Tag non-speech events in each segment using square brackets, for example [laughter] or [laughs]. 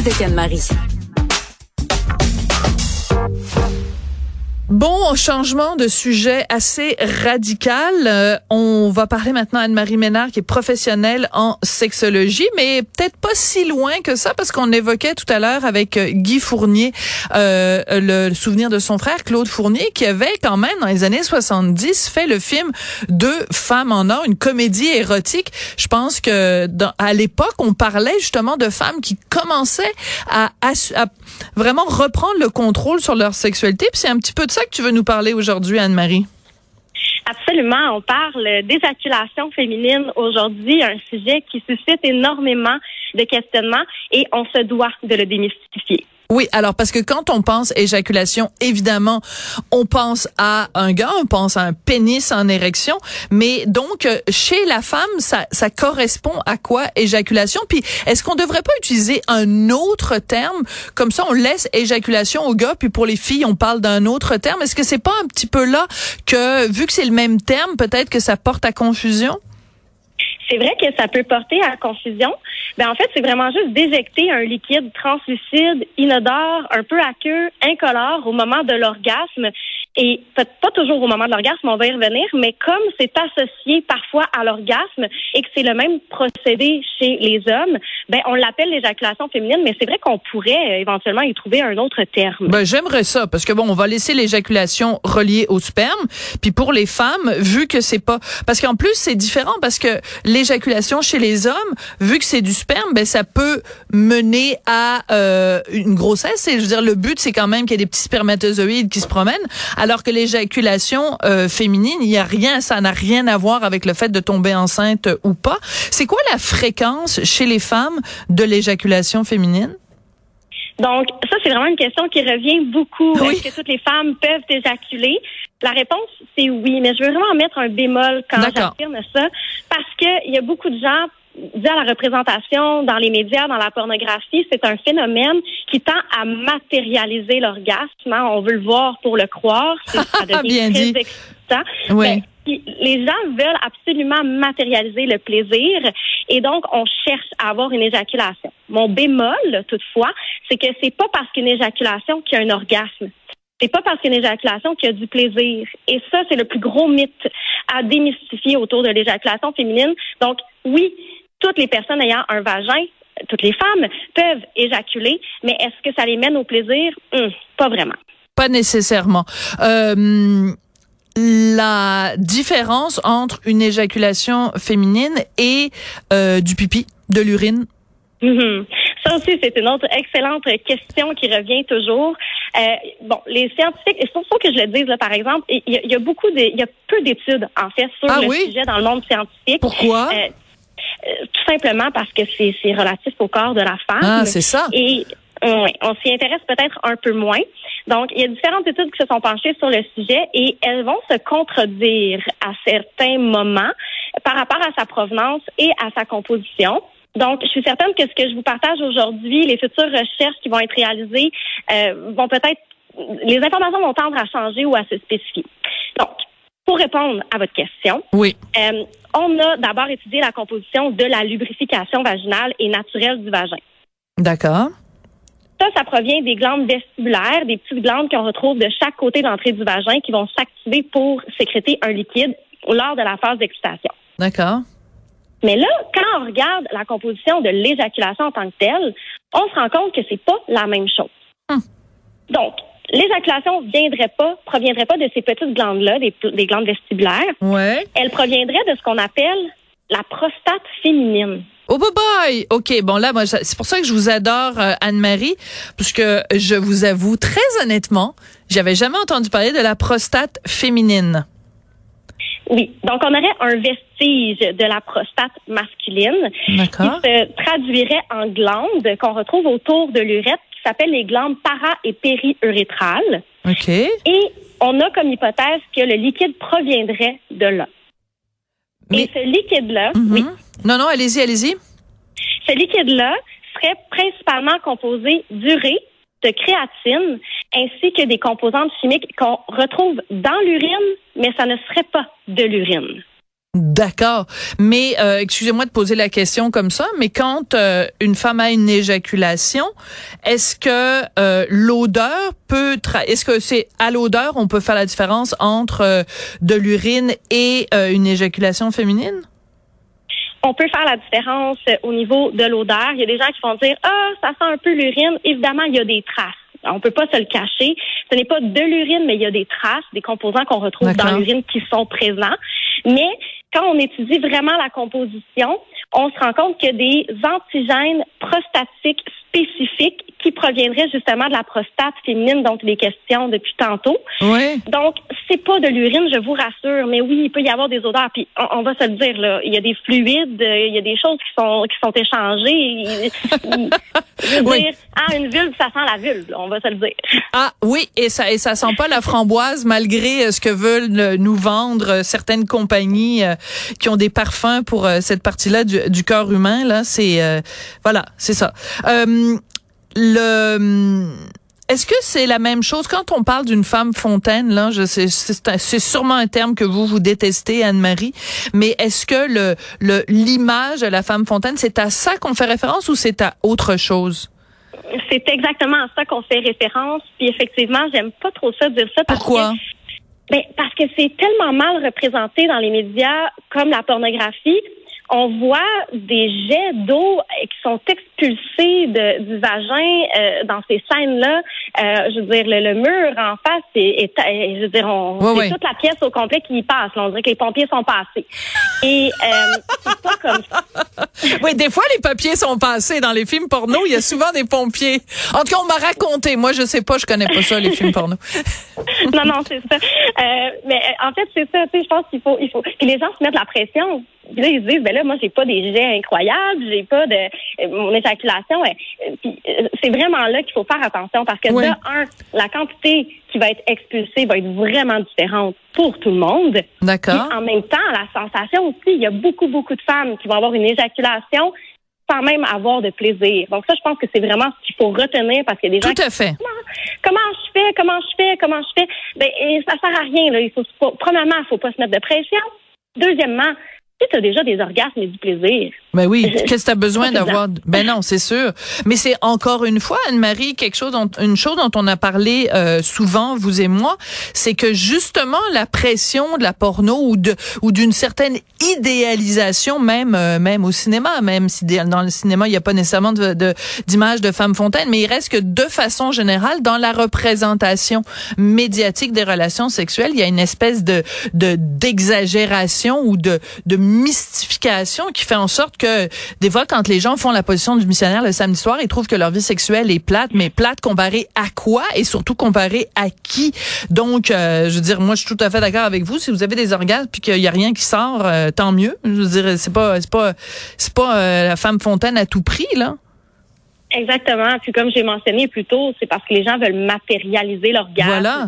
avec Anne-Marie. Bon, changement de sujet assez radical. Euh, on va parler maintenant à Anne-Marie Ménard, qui est professionnelle en sexologie, mais peut-être pas si loin que ça, parce qu'on évoquait tout à l'heure avec euh, Guy Fournier euh, le souvenir de son frère Claude Fournier, qui avait quand même dans les années 70 fait le film Deux femmes en or, une comédie érotique. Je pense que à l'époque, on parlait justement de femmes qui commençaient à, à, à vraiment reprendre le contrôle sur leur sexualité. C'est un petit peu de ça que tu veux nous parler aujourd'hui, Anne-Marie? Absolument. On parle d'éjaculation féminine aujourd'hui, un sujet qui suscite énormément de questionnements et on se doit de le démystifier. Oui, alors parce que quand on pense éjaculation, évidemment, on pense à un gars, on pense à un pénis en érection, mais donc euh, chez la femme, ça, ça correspond à quoi éjaculation? Puis est-ce qu'on devrait pas utiliser un autre terme? Comme ça on laisse éjaculation au gars, puis pour les filles on parle d'un autre terme. Est-ce que c'est pas un petit peu là que vu que c'est le même terme, peut-être que ça porte à confusion? C'est vrai que ça peut porter à confusion. Ben en fait, c'est vraiment juste d'éjecter un liquide translucide, inodore, un peu aqueux, incolore au moment de l'orgasme. Et peut-être pas toujours au moment de l'orgasme, on va y revenir, mais comme c'est associé parfois à l'orgasme et que c'est le même procédé chez les hommes, ben on l'appelle l'éjaculation féminine, mais c'est vrai qu'on pourrait euh, éventuellement y trouver un autre terme. Ben j'aimerais ça parce que bon, on va laisser l'éjaculation reliée au sperme, puis pour les femmes, vu que c'est pas parce qu'en plus c'est différent parce que l'éjaculation chez les hommes, vu que c'est du sperme, ben ça peut mener à euh, une grossesse. Et je veux dire, le but c'est quand même qu'il y ait des petits spermatozoïdes qui se promènent alors que l'éjaculation euh, féminine, il y a rien, ça n'a rien à voir avec le fait de tomber enceinte ou pas. C'est quoi la fréquence chez les femmes de l'éjaculation féminine? Donc, ça, c'est vraiment une question qui revient beaucoup. Est-ce que toutes les femmes peuvent éjaculer? La réponse, c'est oui, mais je veux vraiment mettre un bémol quand j'affirme ça, parce qu'il y a beaucoup de gens à la représentation dans les médias, dans la pornographie, c'est un phénomène qui tend à matérialiser l'orgasme. Hein. On veut le voir pour le croire. [laughs] Ça devient très excitant. Oui. les gens veulent absolument matérialiser le plaisir et donc on cherche à avoir une éjaculation. Mon bémol, toutefois, c'est que c'est pas parce qu'une éjaculation qu'il y a un orgasme. C'est pas parce qu'une éjaculation qu'il y a du plaisir. Et ça, c'est le plus gros mythe à démystifier autour de l'éjaculation féminine. Donc, oui, toutes les personnes ayant un vagin, toutes les femmes peuvent éjaculer, mais est-ce que ça les mène au plaisir? Hum, pas vraiment. Pas nécessairement. Euh, la différence entre une éjaculation féminine et euh, du pipi, de l'urine? Mhm. Ça aussi, c'est une autre excellente question qui revient toujours. Euh, bon, les scientifiques, il faut, que je le dise, là, par exemple, il y, a, beaucoup de, il y a peu d'études, en fait, sur ah le sujet dans le monde scientifique. Pourquoi? Euh, tout simplement parce que c'est relatif au corps de la femme. Ah, c'est ça. Et on s'y intéresse peut-être un peu moins. Donc, il y a différentes études qui se sont penchées sur le sujet et elles vont se contredire à certains moments par rapport à sa provenance et à sa composition. Donc, je suis certaine que ce que je vous partage aujourd'hui, les futures recherches qui vont être réalisées, euh, vont peut-être, les informations vont tendre à changer ou à se spécifier. Pour répondre à votre question, oui. Euh, on a d'abord étudié la composition de la lubrification vaginale et naturelle du vagin. D'accord. Ça, ça provient des glandes vestibulaires, des petites glandes qu'on retrouve de chaque côté de l'entrée du vagin qui vont s'activer pour sécréter un liquide lors de la phase d'excitation. D'accord. Mais là, quand on regarde la composition de l'éjaculation en tant que telle, on se rend compte que c'est pas la même chose. Hum. Donc, l'éjaculation viendrait pas, proviendrait pas de ces petites glandes-là, des, glandes vestibulaires. Ouais. Elle proviendrait de ce qu'on appelle la prostate féminine. Oh boy, ok. Bon là, moi, c'est pour ça que je vous adore, euh, Anne-Marie, puisque je vous avoue très honnêtement, j'avais jamais entendu parler de la prostate féminine. Oui. Donc, on aurait un vestige de la prostate masculine qui se traduirait en glandes qu'on retrouve autour de l'urètre qui s'appellent les glandes para- et périurétrales. OK. Et on a comme hypothèse que le liquide proviendrait de là. Et ce liquide-là, mhm. oui. Non, non, allez-y, allez-y. Ce liquide-là serait principalement composé d'urée, de créatine, ainsi que des composantes chimiques qu'on retrouve dans l'urine, mais ça ne serait pas de l'urine. D'accord. Mais euh, excusez-moi de poser la question comme ça, mais quand euh, une femme a une éjaculation, est-ce que euh, l'odeur peut est-ce que c'est à l'odeur on peut faire la différence entre de l'urine et une éjaculation féminine? On peut faire la différence au niveau de l'odeur. Il y a des gens qui vont dire ah ça sent un peu l'urine. Évidemment, il y a des traces. On peut pas se le cacher. Ce n'est pas de l'urine, mais il y a des traces, des composants qu'on retrouve dans l'urine qui sont présents. Mais quand on étudie vraiment la composition, on se rend compte qu'il y a des antigènes prostatiques spécifiques qui proviendraient justement de la prostate féminine dont il est question depuis tantôt. Oui. Donc, c'est pas de l'urine, je vous rassure, mais oui, il peut y avoir des odeurs. Puis, on, va se le dire, là, il y a des fluides, il y a des choses qui sont qui sont échangées. je veux dire, ah, une vulve, ça sent la vulve, on va se le dire. Ah oui, et ça et ça sent pas la framboise malgré euh, ce que veulent euh, nous vendre euh, certaines compagnies qui ont des parfums pour cette partie-là du, du corps humain. Là, c'est voilà, c'est ça. le est-ce que c'est la même chose? Quand on parle d'une femme fontaine là je sais c'est sûrement un terme que vous vous détestez Anne-Marie mais est-ce que le le l'image de la femme fontaine c'est à ça qu'on fait référence ou c'est à autre chose? C'est exactement à ça qu'on fait référence puis effectivement, j'aime pas trop ça dire ça parce Pourquoi? ben, parce que c'est tellement mal représenté dans les médias comme la pornographie. On voit des jets d'eau qui sont expulsés de, du vagin euh, dans ces scènes-là. Euh, je veux dire, le, mur en face, est, je veux dire, on, c'est toute la pièce au complet qui y passe. on dirait que les pompiers sont passés. Et euh, c'est pas comme ça. [laughs] oui, des fois, les papiers sont passés. Dans les films porno, il y a souvent des pompiers. En tout cas, on m'a raconté. Moi, je sais pas, je connais pas ça, les films porno. [laughs] non, non, c'est ça. Mais en fait, c'est ça. Tu sais, je pense qu'il faut, il faut. que les gens se mettent la pression là, ils se disent, ben là, moi, j'ai pas des jets incroyables, j'ai pas de mon éjaculation. Euh, euh, c'est vraiment là qu'il faut faire attention parce que de un, la quantité qui va être expulsée va être vraiment différente pour tout le monde. D'accord. En même temps, la sensation aussi, il y a beaucoup, beaucoup de femmes qui vont avoir une éjaculation sans même avoir de plaisir. Donc ça, je pense que c'est vraiment ce qu'il faut retenir parce qu'il y a des gens Tout à fait. Comment, je fais, comment je fais, comment je fais? Ben, et ça sert à rien. Là. Il faut, premièrement, il faut pas se mettre de pression. Deuxièmement, tu as déjà des orgasmes et du plaisir. Ben oui, [laughs] qu'est-ce que tu as besoin d'avoir Ben non, c'est sûr. Mais c'est encore une fois Anne-Marie quelque chose dont, une chose dont on a parlé euh, souvent vous et moi, c'est que justement la pression de la porno ou de ou d'une certaine idéalisation même euh, même au cinéma, même si dans le cinéma il n'y a pas nécessairement de d'image de, de femme fontaine, mais il reste que de façon générale dans la représentation médiatique des relations sexuelles, il y a une espèce de de d'exagération ou de de mystification qui fait en sorte que des fois, quand les gens font la position du missionnaire le samedi soir, ils trouvent que leur vie sexuelle est plate, mais plate comparée à quoi et surtout comparée à qui? Donc, euh, je veux dire, moi, je suis tout à fait d'accord avec vous. Si vous avez des orgasmes puis qu'il y a rien qui sort, euh, tant mieux. Je veux dire, c'est pas, c'est pas, c'est pas euh, la femme fontaine à tout prix là. Exactement. Puis comme j'ai mentionné plus tôt, c'est parce que les gens veulent matérialiser l'orgasme. Voilà.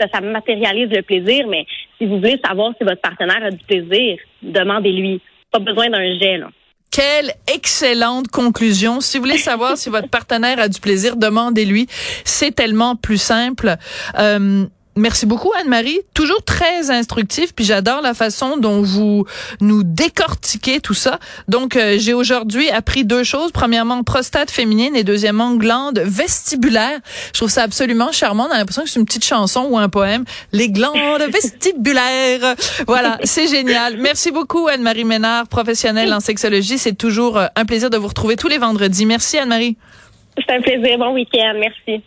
Ça, ça matérialise le plaisir, mais si vous voulez savoir si votre partenaire a du plaisir, demandez-lui. Pas besoin d'un gel. Quelle excellente conclusion. Si vous voulez savoir si votre [laughs] partenaire a du plaisir, demandez-lui. C'est tellement plus simple. Euh, Merci beaucoup Anne-Marie, toujours très instructif puis j'adore la façon dont vous nous décortiquez tout ça. Donc euh, j'ai aujourd'hui appris deux choses, premièrement prostate féminine et deuxièmement glande vestibulaire. Je trouve ça absolument charmant, on a l'impression que c'est une petite chanson ou un poème, les glandes [laughs] vestibulaires. Voilà, c'est génial. Merci beaucoup Anne-Marie Ménard, professionnelle en sexologie, c'est toujours euh, un plaisir de vous retrouver tous les vendredis. Merci Anne-Marie. C'est un plaisir, bon week-end, merci.